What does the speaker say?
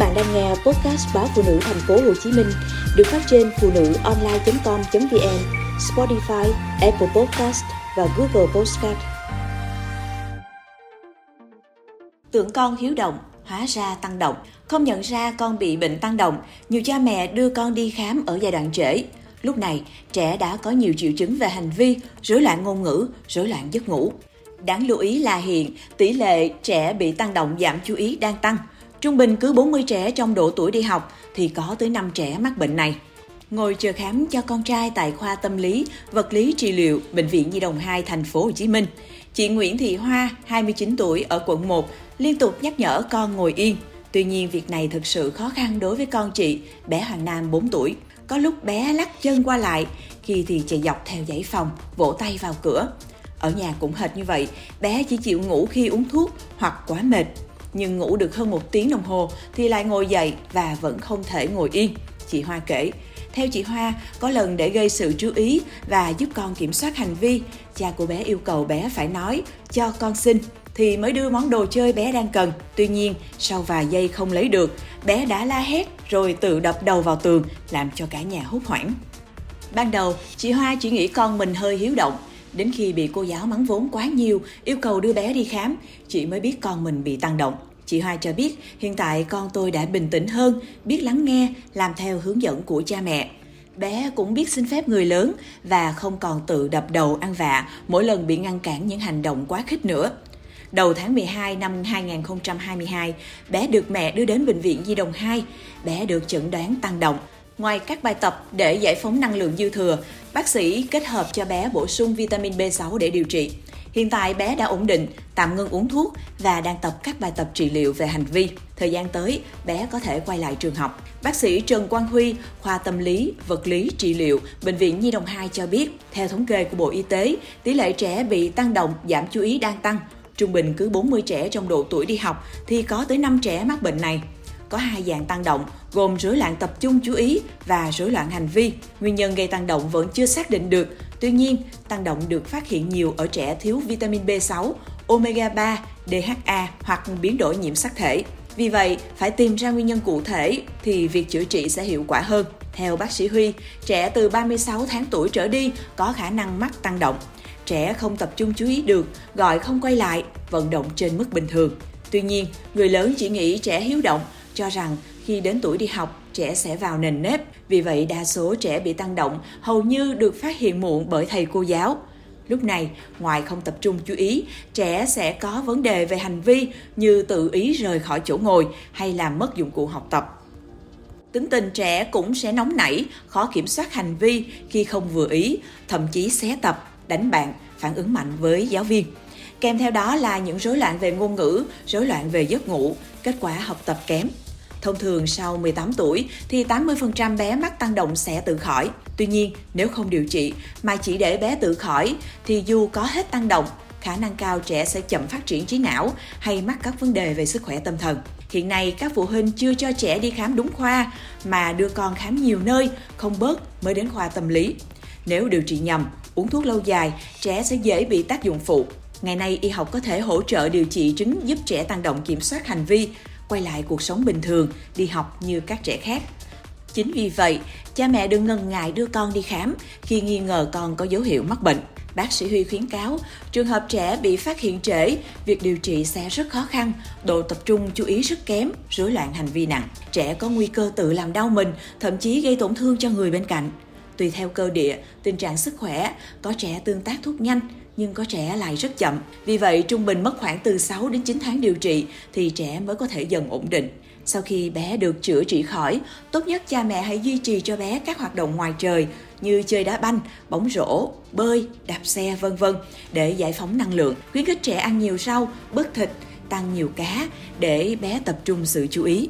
bạn đang nghe podcast báo phụ nữ thành phố Hồ Chí Minh được phát trên phụ nữ online.com.vn, Spotify, Apple Podcast và Google Podcast. Tưởng con hiếu động, hóa ra tăng động. Không nhận ra con bị bệnh tăng động, nhiều cha mẹ đưa con đi khám ở giai đoạn trễ. Lúc này, trẻ đã có nhiều triệu chứng về hành vi, rối loạn ngôn ngữ, rối loạn giấc ngủ. Đáng lưu ý là hiện tỷ lệ trẻ bị tăng động giảm chú ý đang tăng. Trung bình cứ 40 trẻ trong độ tuổi đi học thì có tới 5 trẻ mắc bệnh này. Ngồi chờ khám cho con trai tại khoa tâm lý, vật lý trị liệu, bệnh viện Nhi đồng 2 thành phố Hồ Chí Minh. Chị Nguyễn Thị Hoa, 29 tuổi ở quận 1, liên tục nhắc nhở con ngồi yên. Tuy nhiên việc này thực sự khó khăn đối với con chị, bé Hoàng Nam 4 tuổi. Có lúc bé lắc chân qua lại, khi thì chạy dọc theo dãy phòng, vỗ tay vào cửa. Ở nhà cũng hệt như vậy, bé chỉ chịu ngủ khi uống thuốc hoặc quá mệt. Nhưng ngủ được hơn một tiếng đồng hồ thì lại ngồi dậy và vẫn không thể ngồi yên. Chị Hoa kể, theo chị Hoa, có lần để gây sự chú ý và giúp con kiểm soát hành vi, cha của bé yêu cầu bé phải nói cho con xin thì mới đưa món đồ chơi bé đang cần. Tuy nhiên, sau vài giây không lấy được, bé đã la hét rồi tự đập đầu vào tường làm cho cả nhà hốt hoảng. Ban đầu, chị Hoa chỉ nghĩ con mình hơi hiếu động, Đến khi bị cô giáo mắng vốn quá nhiều, yêu cầu đưa bé đi khám, chị mới biết con mình bị tăng động. Chị Hoa cho biết hiện tại con tôi đã bình tĩnh hơn, biết lắng nghe, làm theo hướng dẫn của cha mẹ. Bé cũng biết xin phép người lớn và không còn tự đập đầu ăn vạ mỗi lần bị ngăn cản những hành động quá khích nữa. Đầu tháng 12 năm 2022, bé được mẹ đưa đến bệnh viện Di đồng 2. Bé được chẩn đoán tăng động. Ngoài các bài tập để giải phóng năng lượng dư thừa, bác sĩ kết hợp cho bé bổ sung vitamin B6 để điều trị. Hiện tại bé đã ổn định, tạm ngưng uống thuốc và đang tập các bài tập trị liệu về hành vi. Thời gian tới, bé có thể quay lại trường học. Bác sĩ Trần Quang Huy, khoa tâm lý, vật lý, trị liệu, Bệnh viện Nhi đồng 2 cho biết, theo thống kê của Bộ Y tế, tỷ lệ trẻ bị tăng động, giảm chú ý đang tăng. Trung bình cứ 40 trẻ trong độ tuổi đi học thì có tới 5 trẻ mắc bệnh này có hai dạng tăng động gồm rối loạn tập trung chú ý và rối loạn hành vi. Nguyên nhân gây tăng động vẫn chưa xác định được. Tuy nhiên, tăng động được phát hiện nhiều ở trẻ thiếu vitamin B6, omega 3, DHA hoặc biến đổi nhiễm sắc thể. Vì vậy, phải tìm ra nguyên nhân cụ thể thì việc chữa trị sẽ hiệu quả hơn. Theo bác sĩ Huy, trẻ từ 36 tháng tuổi trở đi có khả năng mắc tăng động. Trẻ không tập trung chú ý được, gọi không quay lại, vận động trên mức bình thường. Tuy nhiên, người lớn chỉ nghĩ trẻ hiếu động cho rằng khi đến tuổi đi học, trẻ sẽ vào nền nếp. Vì vậy, đa số trẻ bị tăng động hầu như được phát hiện muộn bởi thầy cô giáo. Lúc này, ngoài không tập trung chú ý, trẻ sẽ có vấn đề về hành vi như tự ý rời khỏi chỗ ngồi hay làm mất dụng cụ học tập. Tính tình trẻ cũng sẽ nóng nảy, khó kiểm soát hành vi khi không vừa ý, thậm chí xé tập, đánh bạn, phản ứng mạnh với giáo viên. Kèm theo đó là những rối loạn về ngôn ngữ, rối loạn về giấc ngủ, kết quả học tập kém. Thông thường sau 18 tuổi thì 80% bé mắc tăng động sẽ tự khỏi. Tuy nhiên, nếu không điều trị mà chỉ để bé tự khỏi thì dù có hết tăng động, khả năng cao trẻ sẽ chậm phát triển trí não hay mắc các vấn đề về sức khỏe tâm thần. Hiện nay, các phụ huynh chưa cho trẻ đi khám đúng khoa mà đưa con khám nhiều nơi, không bớt mới đến khoa tâm lý. Nếu điều trị nhầm, uống thuốc lâu dài, trẻ sẽ dễ bị tác dụng phụ. Ngày nay, y học có thể hỗ trợ điều trị chứng giúp trẻ tăng động kiểm soát hành vi, quay lại cuộc sống bình thường, đi học như các trẻ khác. Chính vì vậy, cha mẹ đừng ngần ngại đưa con đi khám khi nghi ngờ con có dấu hiệu mắc bệnh. Bác sĩ Huy khuyến cáo, trường hợp trẻ bị phát hiện trễ, việc điều trị sẽ rất khó khăn, độ tập trung chú ý rất kém, rối loạn hành vi nặng. Trẻ có nguy cơ tự làm đau mình, thậm chí gây tổn thương cho người bên cạnh. Tùy theo cơ địa, tình trạng sức khỏe, có trẻ tương tác thuốc nhanh, nhưng có trẻ lại rất chậm. Vì vậy, trung bình mất khoảng từ 6 đến 9 tháng điều trị thì trẻ mới có thể dần ổn định. Sau khi bé được chữa trị khỏi, tốt nhất cha mẹ hãy duy trì cho bé các hoạt động ngoài trời như chơi đá banh, bóng rổ, bơi, đạp xe vân vân để giải phóng năng lượng. Khuyến khích trẻ ăn nhiều rau, bớt thịt, tăng nhiều cá để bé tập trung sự chú ý.